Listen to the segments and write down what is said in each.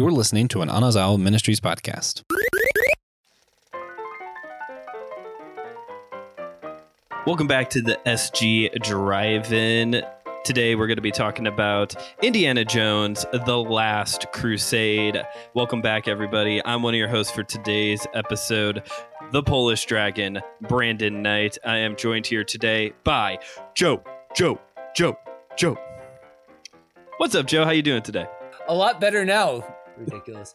You're listening to an Anazao Ministries podcast. Welcome back to the SG Drive In. Today we're going to be talking about Indiana Jones, The Last Crusade. Welcome back, everybody. I'm one of your hosts for today's episode, The Polish Dragon, Brandon Knight. I am joined here today by Joe, Joe, Joe, Joe. What's up, Joe? How you doing today? A lot better now. Ridiculous.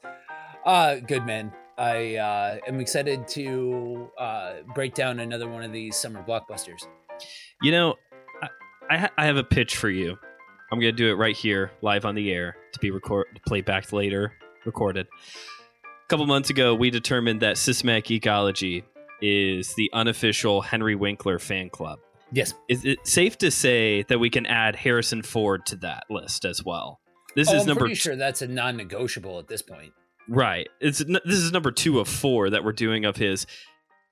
Uh, good man. I uh, am excited to uh, break down another one of these summer blockbusters. You know, I, I, ha- I have a pitch for you. I'm going to do it right here, live on the air, to be record played back later, recorded. A couple months ago, we determined that Systematic Geekology is the unofficial Henry Winkler fan club. Yes. Is it safe to say that we can add Harrison Ford to that list as well? This oh, is I'm number pretty t- sure that's a non-negotiable at this point. Right. It's this is number two of four that we're doing of his.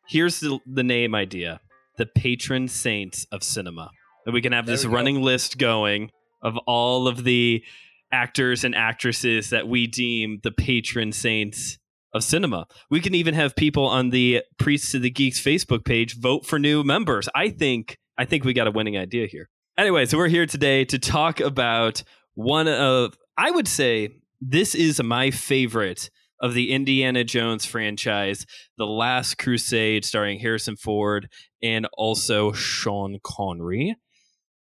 Here's the the name idea: the patron saints of cinema. And we can have There this we go. running list going of all of the actors and actresses that we deem the patron saints of cinema. We can even have people on the Priests to the Geeks Facebook page vote for new members. I think I think we got a winning idea here. Anyway, so we're here today to talk about one of I would say this is my favorite of the Indiana Jones franchise, The Last Crusade, starring Harrison Ford and also Sean Connery.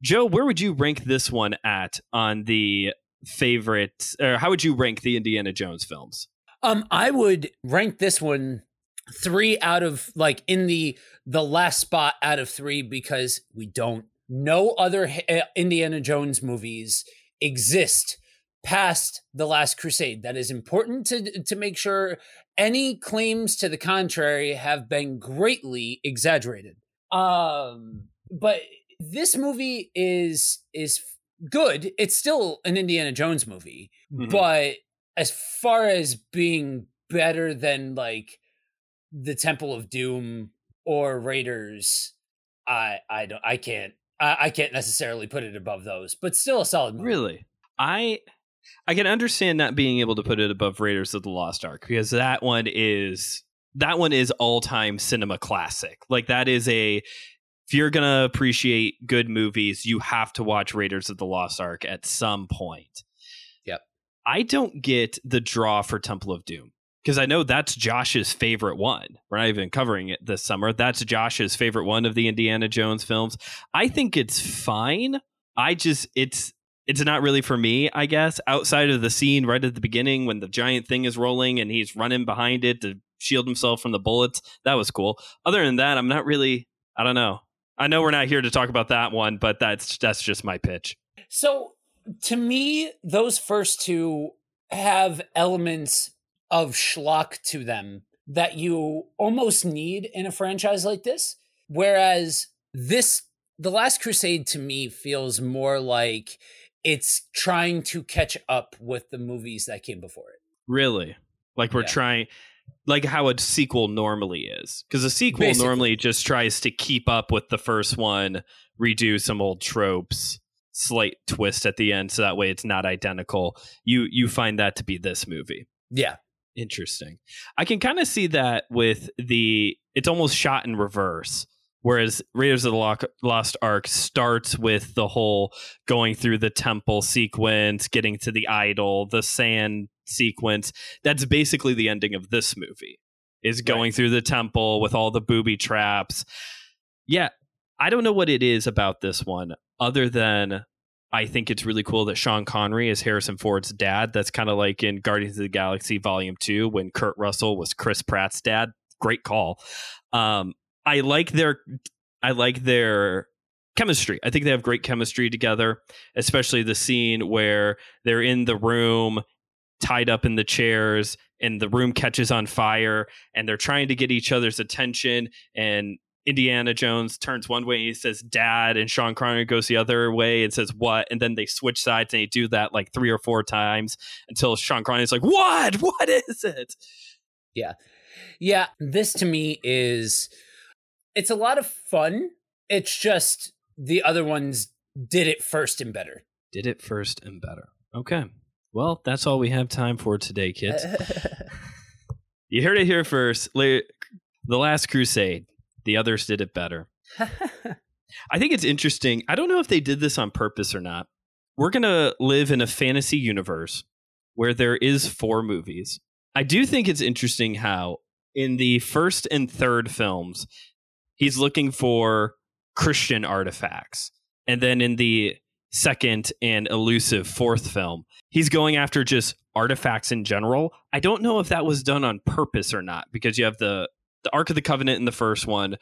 Joe, where would you rank this one at on the favorite, or how would you rank the Indiana Jones films? Um, I would rank this one three out of like in the the last spot out of three because we don't no other uh, Indiana Jones movies exist past the last crusade. That is important to to make sure any claims to the contrary have been greatly exaggerated. Um but this movie is is good. It's still an Indiana Jones movie Mhm. but as far as being better than like the Temple of Doom or Raiders, I I don't I can't I, I can't necessarily put it above those, but still a solid movie. Really? I I can understand not being able to put it above Raiders of the Lost Ark because that one is that one is all-time cinema classic. Like that is a if you're going to appreciate good movies, you have to watch Raiders of the Lost Ark at some point. Yep. I don't get the draw for Temple of Doom because I know that's Josh's favorite one. We're not even covering it this summer. That's Josh's favorite one of the Indiana Jones films. I think it's fine. I just it's it's not really for me, I guess. Outside of the scene right at the beginning when the giant thing is rolling and he's running behind it to shield himself from the bullets, that was cool. Other than that, I'm not really. I don't know. I know we're not here to talk about that one, but that's that's just my pitch. So to me, those first two have elements of schlock to them that you almost need in a franchise like this. Whereas this, The Last Crusade, to me feels more like it's trying to catch up with the movies that came before it. Really, like we're Yeah. trying, like how a sequel normally is, because a sequel Basically. normally just tries to keep up with the first one, redo some old tropes, slight twist at the end, so that way it's not identical. You you find that to be this movie. Yeah. Interesting. I can kind of see that with the. It's almost shot in reverse. Whereas Raiders of the Lost Ark starts with the whole going through the temple sequence, getting to the idol, the sand sequence. That's basically the ending of this movie. Is going through the temple with all the booby traps. Yeah, I don't know what it is about this one other than I think it's really cool that Sean Connery is Harrison Ford's dad. That's kind of like in Guardians of the Galaxy Volume 2 when Kurt Russell was Chris Pratt's dad. Great call. Um, I like their I like their chemistry. I think they have great chemistry together, especially the scene where they're in the room tied up in the chairs and the room catches on fire and they're trying to get each other's attention and Indiana Jones turns one way and he says dad and Sean Connery goes the other way and says what and then they switch sides and they do that like three or four times until Sean Connery's like what what is it Yeah, Yeah. this to me is it's a lot of fun. It's just the other ones did it first and better. did it first and better okay Well, that's all we have time for today, kids. you heard it here first. The Last Crusade. The others did it better. I think it's interesting. I don't know if they did this on purpose or not. We're going to live in a fantasy universe where there is four movies. I do think it's interesting how in the first and third films he's looking for Christian artifacts. And then in the second and elusive fourth film, he's going after just artifacts in general. I don't know if that was done on purpose or not because you have the the Ark of the Covenant in the first one,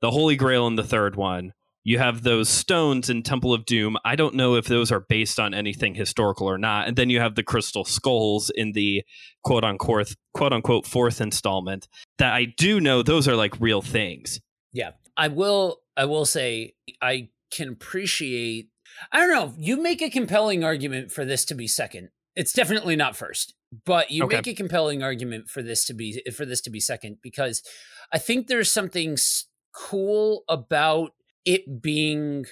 the Holy Grail in the third one. You have those stones in Temple of Doom. I don't know if those are based on anything historical or not. And then you have the crystal skulls in the quote unquote quote unquote fourth installment. That I do know those are like real things. Yeah. I will I will say I can appreciate I don't know, you make a compelling argument for this to be second. It's definitely not first, but you Okay. make a compelling argument for this to be for this to be second because I think there's something cool about it being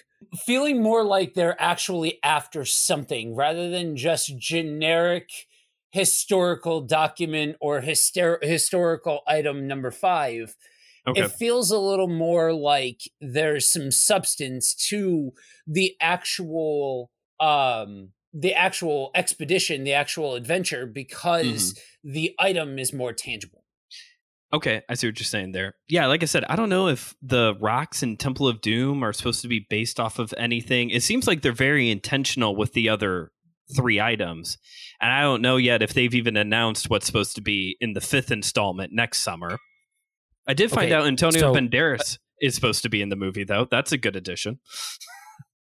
feeling more like they're actually after something rather than just generic historical document or hyster- historical item number 5 Okay. it feels a little more like there's some substance to the actual um the actual expedition the actual adventure because Mm-hmm. the item is more tangible Okay, I see what you're saying there. Yeah, like I said, I don't know if the rocks in Temple of Doom are supposed to be based off of anything. It seems like they're very intentional with the other three items. And I don't know yet if they've even announced what's supposed to be in the fifth installment next summer. I did find Okay, out Antonio so- Banderas is supposed to be in the movie, though. That's a good addition.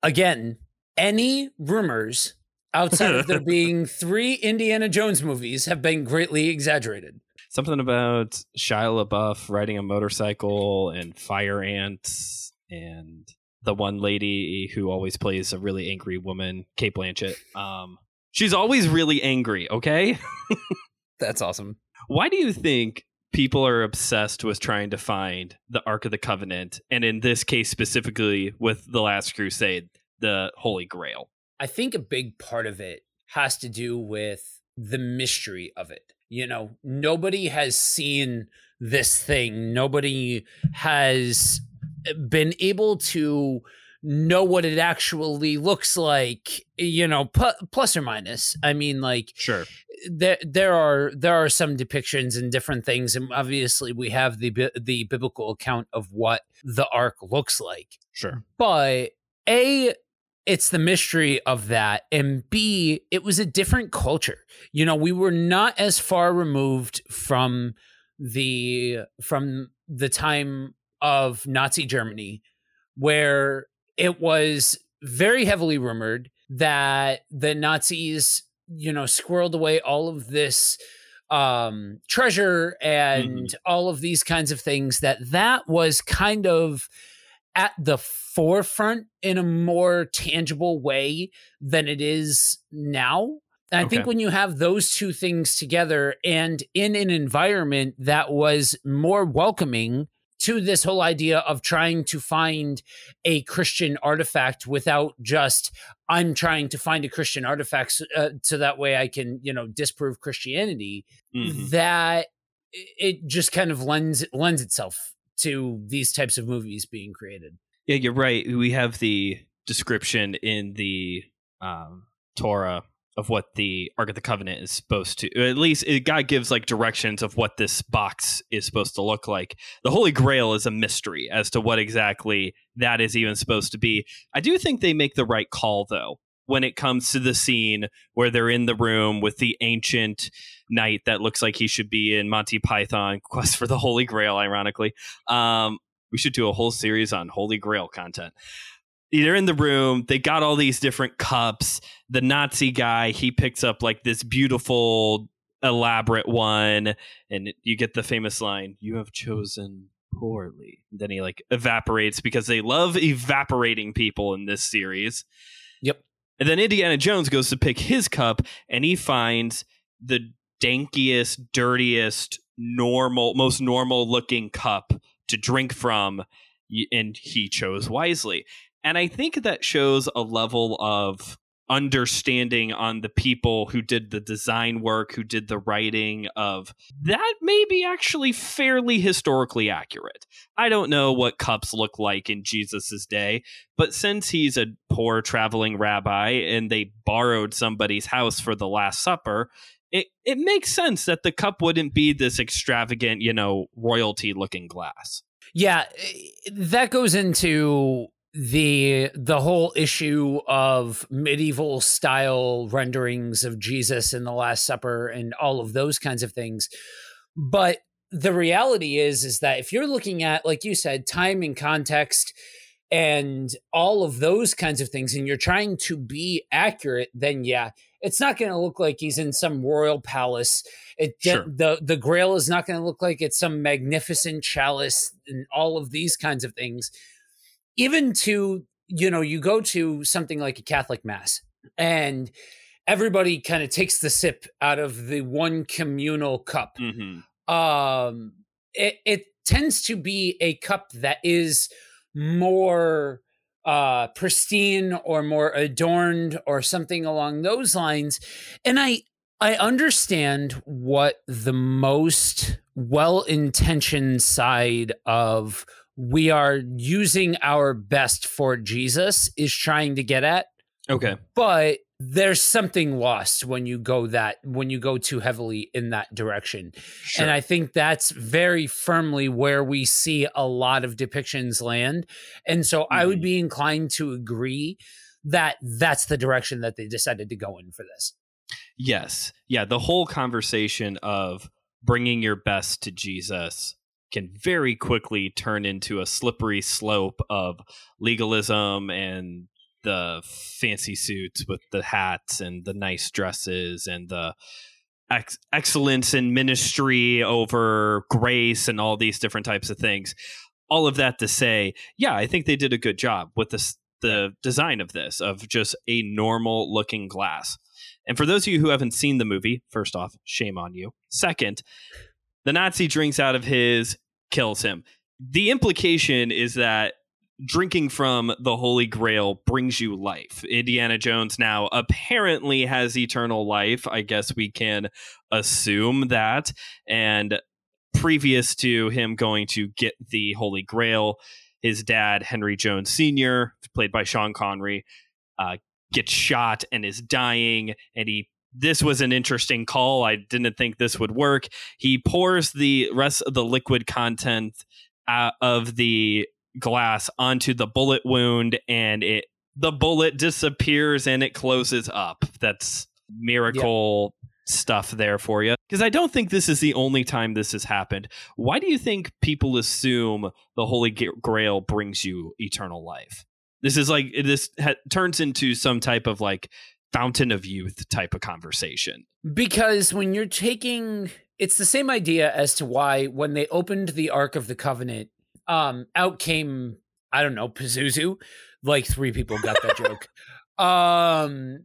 again any rumors outside of there being three indiana jones movies have been greatly exaggerated Something about Shia LaBeouf riding a motorcycle and fire ants and the one lady who always plays a really angry woman, Cate Blanchett. Um, she's always really angry, okay? That's awesome. Why do you think people are obsessed with trying to find the Ark of the Covenant, and in this case specifically with the Last Crusade, the Holy Grail? I think a big part of it has to do with the mystery of it. You know, nobody has seen this thing. Nobody has eh, been able to know what it actually looks like, you know, pu- plus or minus. I mean, like Sure. there there are there are some depictions and different things and obviously we have the the biblical account of what the ark looks like Sure. but a it's the mystery of that and b it was a different culture. You know we were not as far removed from the from the time of nazi germany where it was very heavily rumored that the nazis you know squirreled away all of this um treasure and all of these kinds of things that that was kind of at the forefront in a more tangible way than it is now. And I think when you have those two things together and in an environment that was more welcoming to this whole idea of trying to find a Christian artifact without just I'm trying to find a Christian artifact so, uh, so that way I can, you know, disprove Christianity Mhm. that it just kind of lends lends itself to these types of movies being created. Yeah, you're right. We have the description in the um, Torah of what the Ark of the Covenant is supposed to. At least it, God gives like directions of what this box is supposed to look like. The Holy Grail is a mystery as to what exactly that is even supposed to be. I do think they make the right call though when it comes to the scene where they're in the room with the ancient knight that looks like he should be in Monty Python Quest for the Holy Grail. Ironically, um, we should do a whole series on Holy Grail content. They're in the room. They got all these different cups. The Nazi guy, he picks up like this beautiful, elaborate one, and you get the famous line, "You have chosen poorly." And then he like evaporates because they love evaporating people in this series. Yep. And then Indiana Jones goes to pick his cup, and he finds the dankiest, dirtiest, normal, most normal looking cup to drink from, and he chose wisely. And I think that shows a level of understanding on the people who did the design work, who did the writing of that may be actually fairly historically accurate. I don't know what cups look like in Jesus's day, but since he's a poor traveling rabbi and they borrowed somebody's house for the last supper, it, it makes sense that the cup wouldn't be this extravagant, you know, royalty looking glass. Yeah, that goes into the the whole issue of medieval style renderings of Jesus in the last supper and all of those kinds of things but the reality is is that if you're looking at like you said time and context and all of those kinds of things and you're trying to be accurate then yeah it's not going to look like he's in some royal palace it Sure. the the grail is not going to look like it's some magnificent chalice and all of these kinds of things even to you know you go to something like a catholic mass and everybody kind of takes the sip out of the one communal cup Mm-hmm. um it, it tends to be a cup that is more uh pristine or more adorned or something along those lines and i i understand what the most well-intentioned side of we are using our best for jesus is trying to get at Okay. but there's something lost when you go that when you go too heavily in that direction Sure. and I think that's very firmly where we see a lot of depictions land. And so I would Mhm. be inclined to agree that that's the direction that they decided to go in for this. Yes. Yeah. The whole conversation of bringing your best to Jesus can very quickly turn into a slippery slope of legalism and the fancy suits with the hats and the nice dresses and the ex- excellence in ministry over grace and all these different types of things. All of that to say, yeah, I think they did a good job with this the design of this of just a normal looking glass. And for those of you who haven't seen the movie, first off, shame on you. Second, the Nazi drinks out of his, kills him. The implication is that drinking from the Holy Grail brings you life. Indiana Jones now apparently has eternal life. I guess we can assume that. And previous to him going to get the Holy Grail, his dad, Henry Jones Sr., played by Sean Connery, uh, gets shot and is dying. And he, this was an interesting call. I didn't think this would work. He pours the rest of the liquid content uh, of the glass onto the bullet wound, and it the bullet disappears and it closes up. That's miracle stuff there for you. Because I don't think this is the only time this has happened. Why do you think people assume the Holy Grail brings you eternal life? This is like this ha- turns into some type of like fountain of youth type of conversation. Because when you're taking it's the same idea as to why when they opened the Ark of the Covenant, um, out came I don't know, Pazuzu. Like three people got that joke. Um,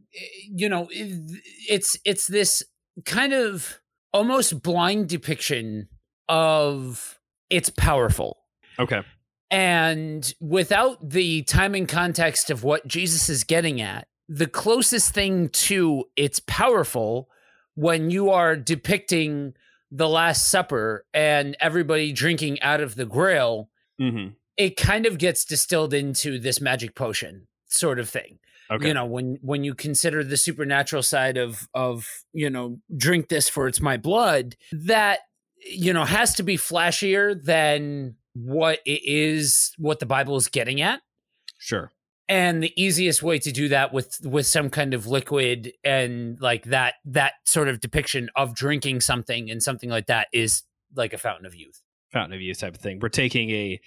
you know, it- it's it's this kind of almost blind depiction of it's powerful. Okay. And without the time and context of what Jesus is getting at, the closest thing to it's powerful when you are depicting the Last Supper and everybody drinking out of the grail, Mm-hmm. it kind of gets distilled into this magic potion sort of thing. Okay. You know, when when you consider the supernatural side of of, you know, drink this for it's my blood, that you know has to be flashier than what it is what the Bible is getting at. sure. And the easiest way to do that with with some kind of liquid and like that that sort of depiction of drinking something and something like that is like a fountain of youth. fountain of youth type of thing. We're taking a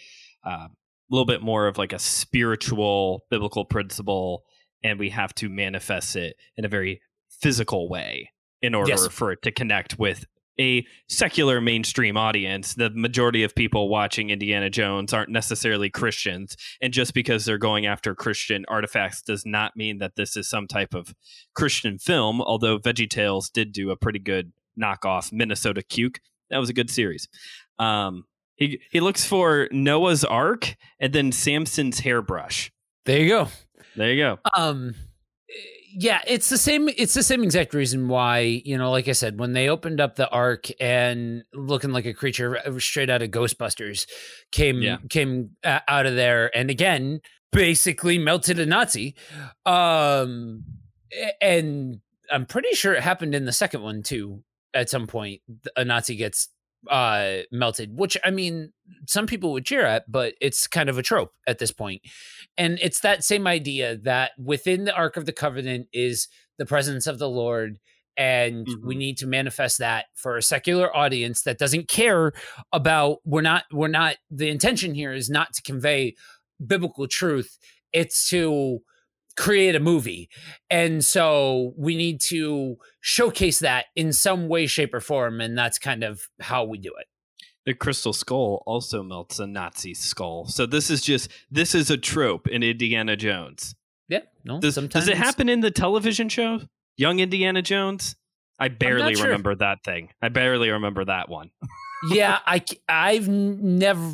uh, little bit more of like a spiritual biblical principle, and we have to manifest it in a very physical way in order Yes. for it to connect with a secular mainstream audience. The majority of people watching Indiana Jones aren't necessarily Christians, and just because they're going after Christian artifacts does not mean that this is some type of Christian film. Although VeggieTales did do a pretty good knockoff Minnesota Cuke. That was a good series. Um, he he looks for Noah's Ark and then Samson's hairbrush. There you go. There you go. Um yeah it's the same it's the same exact reason why you know like i said when they opened up the ark and looking like a creature straight out of ghostbusters came Yeah. came uh, out of there and again basically melted a nazi um and i'm pretty sure it happened in the second one too at some point a nazi gets uh melted which i mean some people would cheer at but it's kind of a trope at this point and it's that same idea that within the ark of the covenant is the presence of the lord and we Mhm. need to manifest that for a secular audience that doesn't care about we're not we're not the intention here is not to convey biblical truth it's to create a movie and so we need to showcase that in some way shape or form and that's kind of how we do it The crystal skull also melts a Nazi skull. So this is just this is a trope in Indiana Jones. yeah no Does, does it happen in the television show Young Indiana Jones? I barely sure. remember that thing. I barely remember that one. yeah I I've never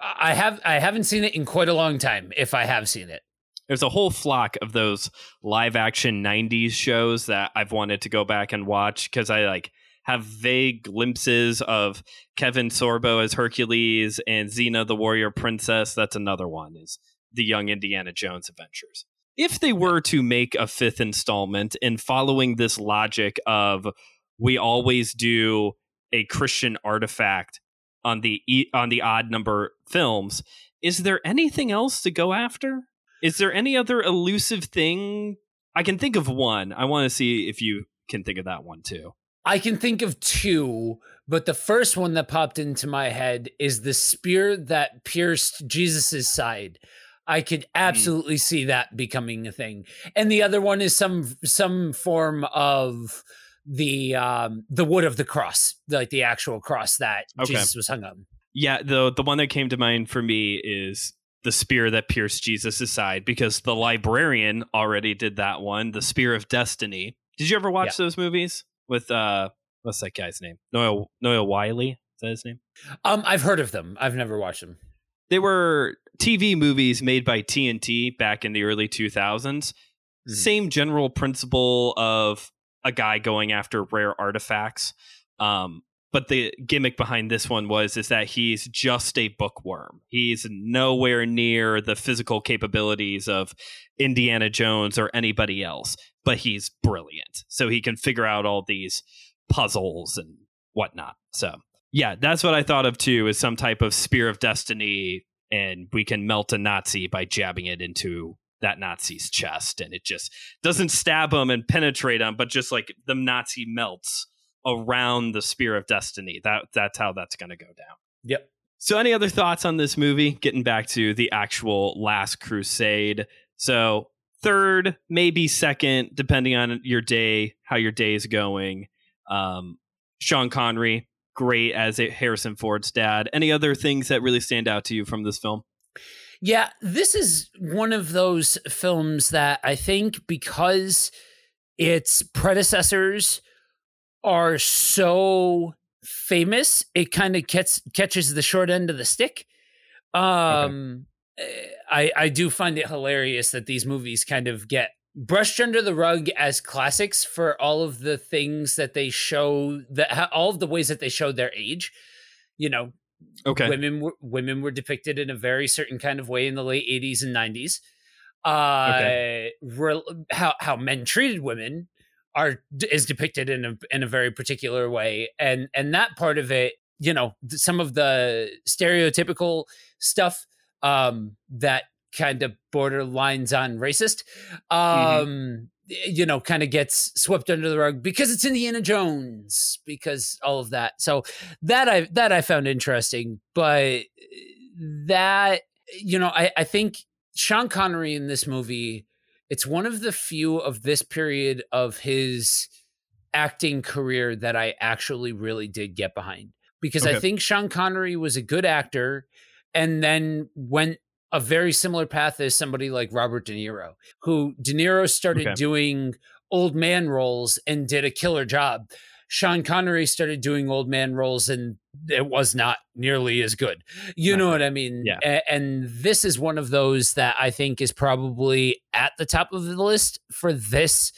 i have i haven't seen it in quite a long time if i have seen it There's a whole flock of those live action 90s shows that I've wanted to go back and watch because I like have vague glimpses of Kevin Sorbo as Hercules and Xena the Warrior Princess. That's another one is the Young Indiana Jones Adventures. If they were to make a fifth installment and following this logic of we always do a Christian artifact on the on the odd number films, is there anything else to go after? Is there any other elusive thing? I can think of one. I want to see if you can think of that one too. I can think of two, but the first one that popped into my head is the spear that pierced Jesus's side. I could absolutely see that becoming a thing. And the other one is some some form of the um the wood of the cross, like the actual cross that Okay. Jesus was hung on. Yeah, the the one that came to mind for me is the spear that pierced Jesus' side because the librarian already did that one, the spear of destiny. Did you ever watch those movies with uh what's that guy's name? Noel Noel Wiley? Is that his name? Um I've heard of them. I've never watched them. They were TV movies made by TNT back in the early 2000s. Mhm. Same general principle of a guy going after rare artifacts. Um, but the gimmick behind this one was is that he's just a bookworm. He's nowhere near the physical capabilities of Indiana Jones or anybody else, but he's brilliant. So he can figure out all these puzzles and whatnot. So yeah, that's what I thought of too, is some type of spear of destiny, and we can melt a Nazi by jabbing it into that Nazi's chest, and it just doesn't stab him and penetrate him, but just like the Nazi melts around the spear of destiny. That that's how that's going to go down. Yep. So, any other thoughts on this movie? Getting back to the actual Last Crusade. So, third, maybe second, depending on your day, how your day is going. Um, Sean Connery, great as a Harrison Ford's dad. Any other things that really stand out to you from this film? Yeah, this is one of those films that I think because its predecessors are so famous, it kind of catch, catches the short end of the stick. Um, eh, I I do find it hilarious that these movies kind of get brushed under the rug as classics for all of the things that they show that all of the ways that they showed their age. You know, Okay. women were women were depicted in a very certain kind of way in the late 80s and 90s uh re- how how men treated women are is depicted in a in a very particular way. And and that part of it you know some of the stereotypical stuff um that kind of borderlines on racist um you know kind of gets swept under the rug because it's Indiana Jones because all of that. So that I that I found interesting, but that you know, I, I think Sean Connery in this movie, it's one of the few of this period of his acting career that I actually really did get behind because I think Sean Connery was a good actor and then went a very similar path as somebody like Robert De Niro, who De Niro started Okay. doing old man roles and did a killer job. Sean Connery started doing old man roles and it was not nearly as good. You Not know what I mean? Yeah. A- and this is one of those that I think is probably at the top of the list for this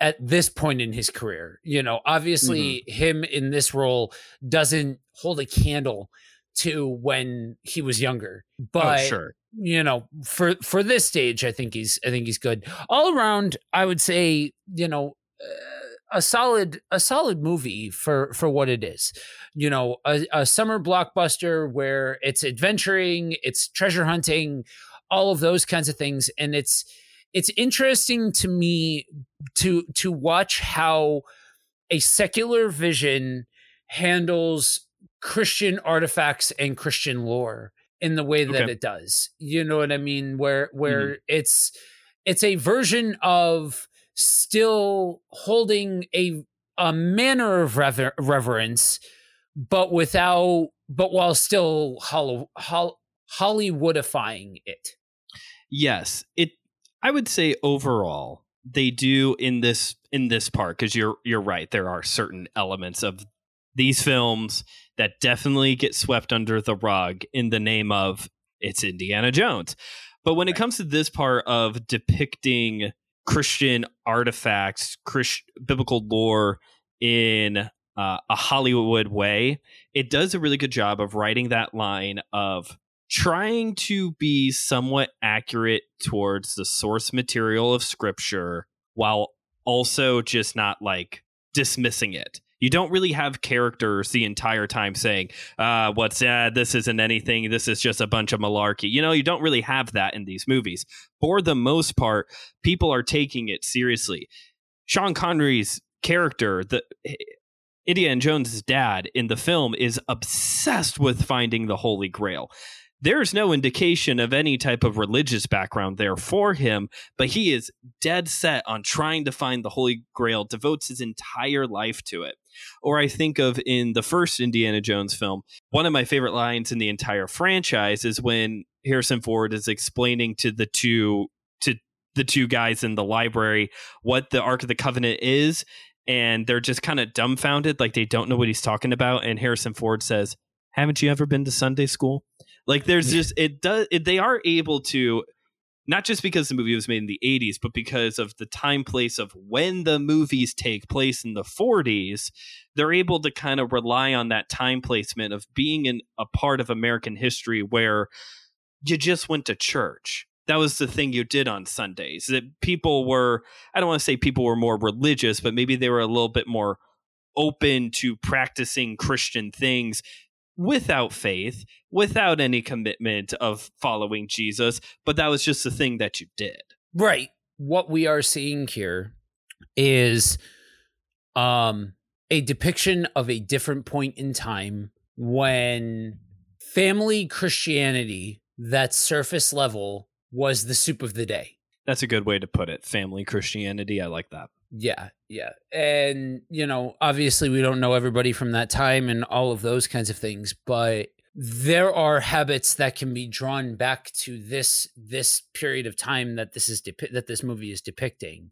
at this point in his career. You know, obviously him in this role doesn't hold a candle to when he was younger. But oh, sure. you know, for for this stage, I think he's I think he's good. All around, I would say, you know, uh, a solid a solid movie for for what it is. You know, a, a summer blockbuster where it's adventuring, it's treasure hunting, all of those kinds of things, and it's it's interesting to me to to watch how a secular vision handles Christian artifacts and Christian lore in the way that Okay. it does. You know what I mean? Where where mm-hmm. it's it's a version of still holding a a manner of rever- reverence, but without but while still hollow, Hollywoodifying it. yes. It i would say overall they do in this in this part because you're you're right there are certain elements of these films that definitely get swept under the rug in the name of it's indiana jones. But when it comes to this part of depicting christian artifacts Christ, biblical lore in uh, a hollywood way it does a really good job of writing that line of trying to be somewhat accurate towards the source material of scripture while also just not like dismissing it. You don't really have characters the entire time saying, uh, what's uh, this isn't anything, this is just a bunch of malarkey. You know, you don't really have that in these movies. For the most part, people are taking it seriously. Sean Connery's character, the Indiana Jones' dad in the film is obsessed with finding the Holy Grail. There's no indication of any type of religious background there for him, but he is dead set on trying to find the Holy Grail, devotes his entire life to it. Or I think of in the first Indiana Jones film, one of my favorite lines in the entire franchise is when Harrison Ford is explaining to the two to the two guys in the library what the Ark of the Covenant is, and they're just kind of dumbfounded, like they don't know what he's talking about. And Harrison Ford says, "Haven't you ever been to Sunday school?" Like there's just it does it, they are able to not just because the movie was made in the 80s, but because of the time place of when the movies take place in the 40s, they're able to kind of rely on that time placement of being in a part of American history where you just went to church. That was the thing you did on Sundays. That people were, I don't want to say people were more religious, but maybe they were a little bit more open to practicing Christian things without faith, without any commitment of following Jesus, but that was just the thing that you did. Right. What we are seeing here is um a depiction of a different point in time when family Christianity, that surface level, was the soup of the day. That's a good way to put it. Family Christianity. I like that. Yeah, yeah. And, you know, obviously we don't know everybody from that time and all of those kinds of things, but there are habits that can be drawn back to this this period of time that this is depi- that this movie is depicting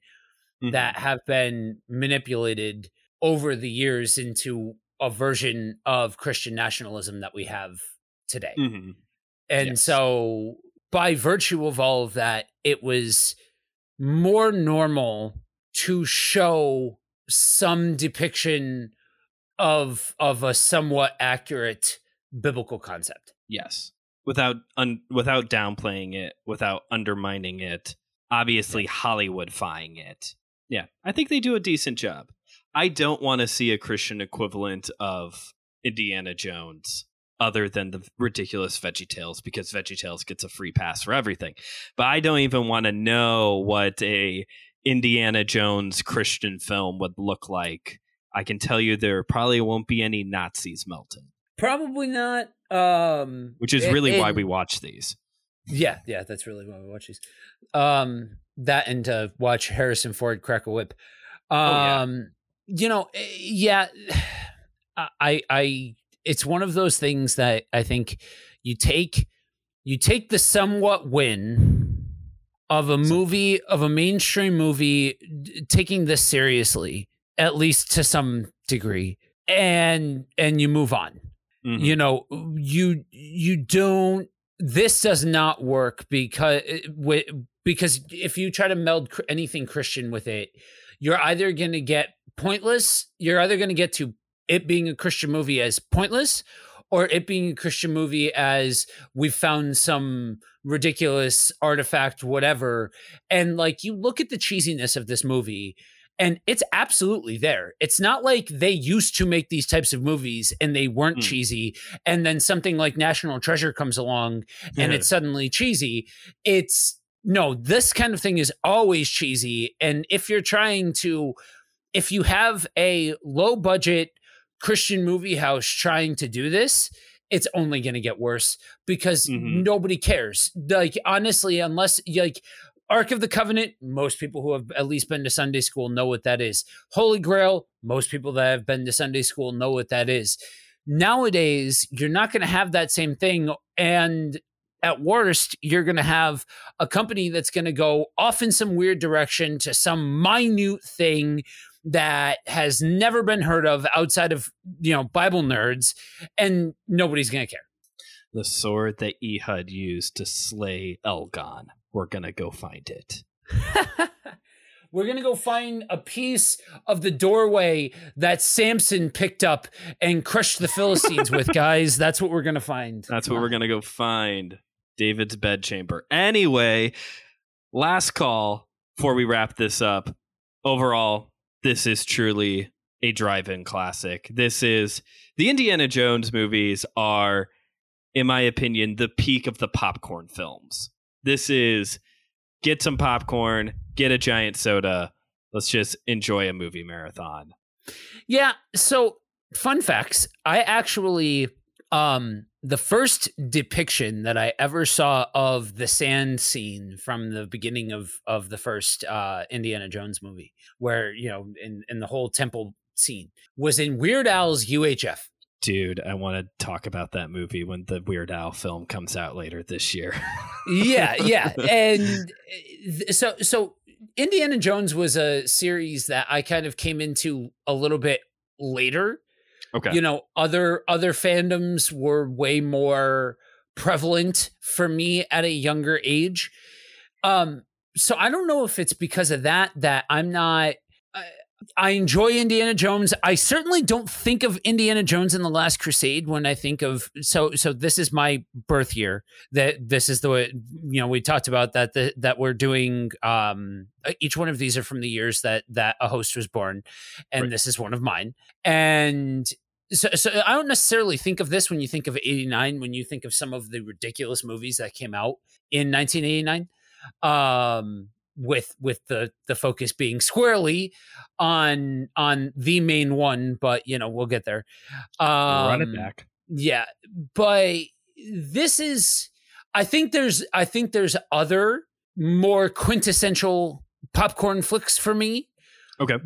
Mhm. that have been manipulated over the years into a version of Christian nationalism that we have today. Mhm. And Yes. so, by virtue of all of that, it was more normal to show some depiction of of a somewhat accurate biblical concept. Yes. Without un- without downplaying it, without undermining it, obviously Hollywoodifying it. Yeah, I think they do a decent job. I don't want to see a Christian equivalent of Indiana Jones other than the ridiculous Veggie Tales because Veggie Tales gets a free pass for everything. But I don't even want to know what a Indiana Jones Christian film would look like. I can tell you there probably won't be any Nazis melting, Probably not. Um, which is really why we watch these. Yeah, yeah, that's really why we watch these. Um, that and to watch Harrison Ford crack a whip. Um, yeah. you know, eh, yeah, I, I, it's one of those things that I think you take, you take the somewhat win of a movie of a mainstream movie d- taking this seriously, at least to some degree, and and you move on Mhm. you know you you don't this does not work because with because if you try to meld anything christian with it you're either going to get pointless you're either going to get to it being a christian movie as pointless or it being a christian movie as we've found some ridiculous artifact whatever and like you look at the cheesiness of this movie and it's absolutely there. It's not like they used to make these types of movies and they weren't Hmm. cheesy, and then something like National Treasure comes along and Yeah. it's suddenly cheesy. It's no, this kind of thing is always cheesy. And if you're trying to, if you have a low budget Christian movie house trying to do this, it's only going to get worse because Mhm. nobody cares. Like, honestly, unless like, Ark of the Covenant, most people who have at least been to Sunday school know what that is. Holy Grail, most people that have been to Sunday school know what that is. Nowadays, you're not going to have that same thing. And at worst, you're going to have a company that's going to go off in some weird direction to some minute thing that has never been heard of outside of, you know, Bible nerds, and nobody's going to care. the sword that Ehud used to slay Eglon. We're gonna go find it. We're going to go find a piece of the doorway that Samson picked up and crushed the Philistines with, guys. That's what we're going to find. That's what we're gonna go find. David's bedchamber. Anyway, last call before we wrap this up. Overall, this is truly a drive-in classic. This is the Indiana Jones movies are, in my opinion, the peak of the popcorn films. This is get some popcorn, get a giant soda. Let's just enjoy a movie marathon. Yeah. So, fun facts. I actually, um, the first depiction that I ever saw of the sand scene from the beginning of of the first uh, Indiana Jones movie, where you know, in in the whole temple scene, was in Weird Al's UHF. Dude, I want to talk about that movie when the Weird Al film comes out later this year. yeah, yeah, and uh, so so Indiana Jones was a series that I kind of came into a little bit later. Okay. You know, other other fandoms were way more prevalent for me at a younger age. Um, so I don't know if it's because of that that I'm not. I, enjoy Indiana Jones. I certainly don't think of Indiana Jones in the Last Crusade when I think of so so. This is my birth year. That this is the way you know we talked about that the, that we're doing. Um, each one of these are from the years that that a host was born, and Right. this is one of mine. And so, so I don't necessarily think of this when you think of '89. When you think of some of the ridiculous movies that came out in 1989, um, with with the the focus being squarely on on the main one. But you know, we'll get there. Um, Run it back. yeah, but this is I think there's I think there's other more quintessential popcorn flicks for me. Okay.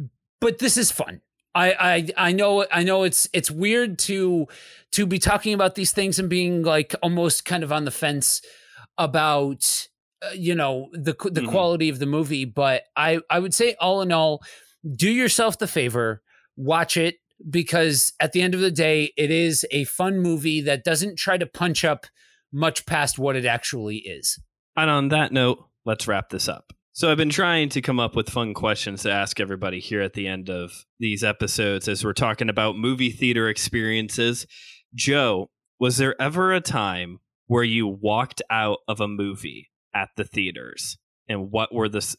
But this is fun. I, I I know I know it's it's weird to to be talking about these things and being like almost kind of on the fence about uh, you know the the Mhm. quality of the movie but I I would say all in all do yourself the favor watch it because at the end of the day it is a fun movie that doesn't try to punch up much past what it actually is. And on that note, let's wrap this up. So I've been trying to come up with fun questions to ask everybody here at the end of these episodes as we're talking about movie theater experiences. Joe, was there ever a time where you walked out of a movie at the theaters? And what were the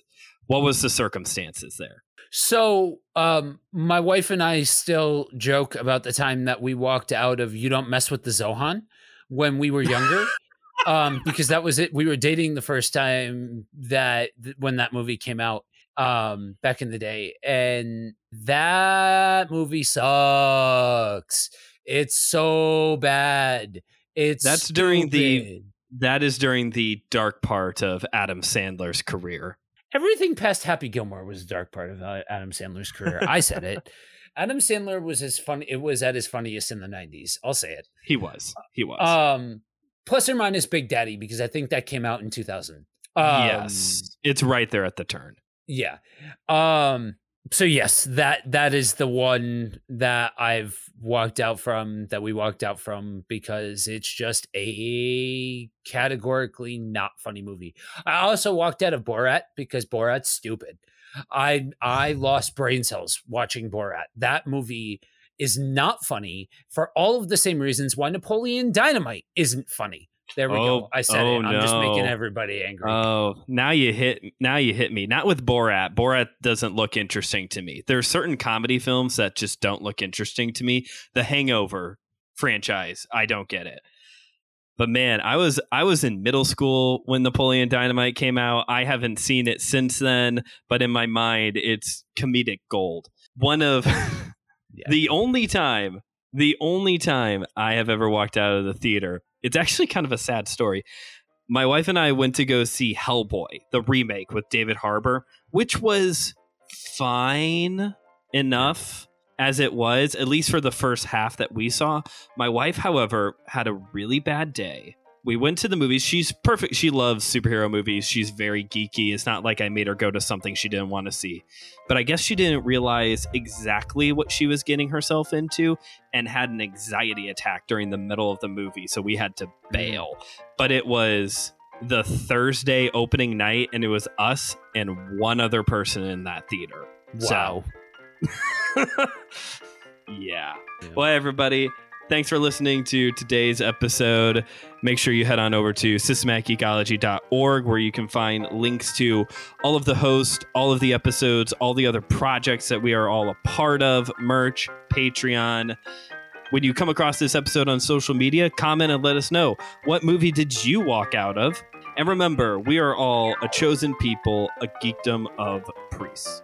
what was the circumstances there? So, um, my wife and I still joke about the time that we walked out of "You Don't Mess with the Zohan" when we were younger, um, because that was it. We were dating the first time that when that movie came out um, back in the day, and that movie sucks. It's so bad. It's That's during the- stupid. That is during the dark part of Adam Sandler's career. everything past Happy Gilmore was a dark part of uh, Adam Sandler's career. I said it. Adam Sandler was his funny. It was at his funniest in the '90s. I'll say it. He was. He was. Um, plus or minus Big Daddy because I think that came out in 2000. Um, yes. It's right there at the turn. Yeah. Um, so yes, that that is the one that I've walked out from that we walked out from because it's just a categorically not funny movie. I also walked out of Borat because Borat's stupid. I I lost brain cells watching Borat. That movie is not funny for all of the same reasons why Napoleon Dynamite isn't funny. There we Oh, go. I said oh, it. I'm just making everybody angry. Oh, now you hit now you hit me. Not with Borat. Borat doesn't look interesting to me. There are certain comedy films that just don't look interesting to me. The Hangover franchise, I don't get it. But man, I was I was in middle school when Napoleon Dynamite came out. I haven't seen it since then, but in my mind it's comedic gold. One of the only time, the only time I have ever walked out of the theater. It's actually kind of a sad story. My wife and I went to go see Hellboy, the remake with David Harbour, which was fine enough as it was, at least for the first half that we saw. My wife, however, had a really bad day. We went to the movies. She's perfect. She loves superhero movies. She's very geeky. It's not like I made her go to something she didn't want to see. But I guess she didn't realize exactly what she was getting herself into and had an anxiety attack during the middle of the movie. So we had to mm-hmm. bail. But it was the Thursday opening night, and it was us and one other person in that theater. wow. yeah. Yeah. Well, everybody, thanks for listening to today's episode. Make sure you head on over to systematicgeekology.org where you can find links to all of the hosts, all of the episodes, all the other projects that we are all a part of, merch, Patreon. When you come across this episode on social media, comment and let us know what movie did you walk out of? And remember, we are all a chosen people, a geekdom of priests.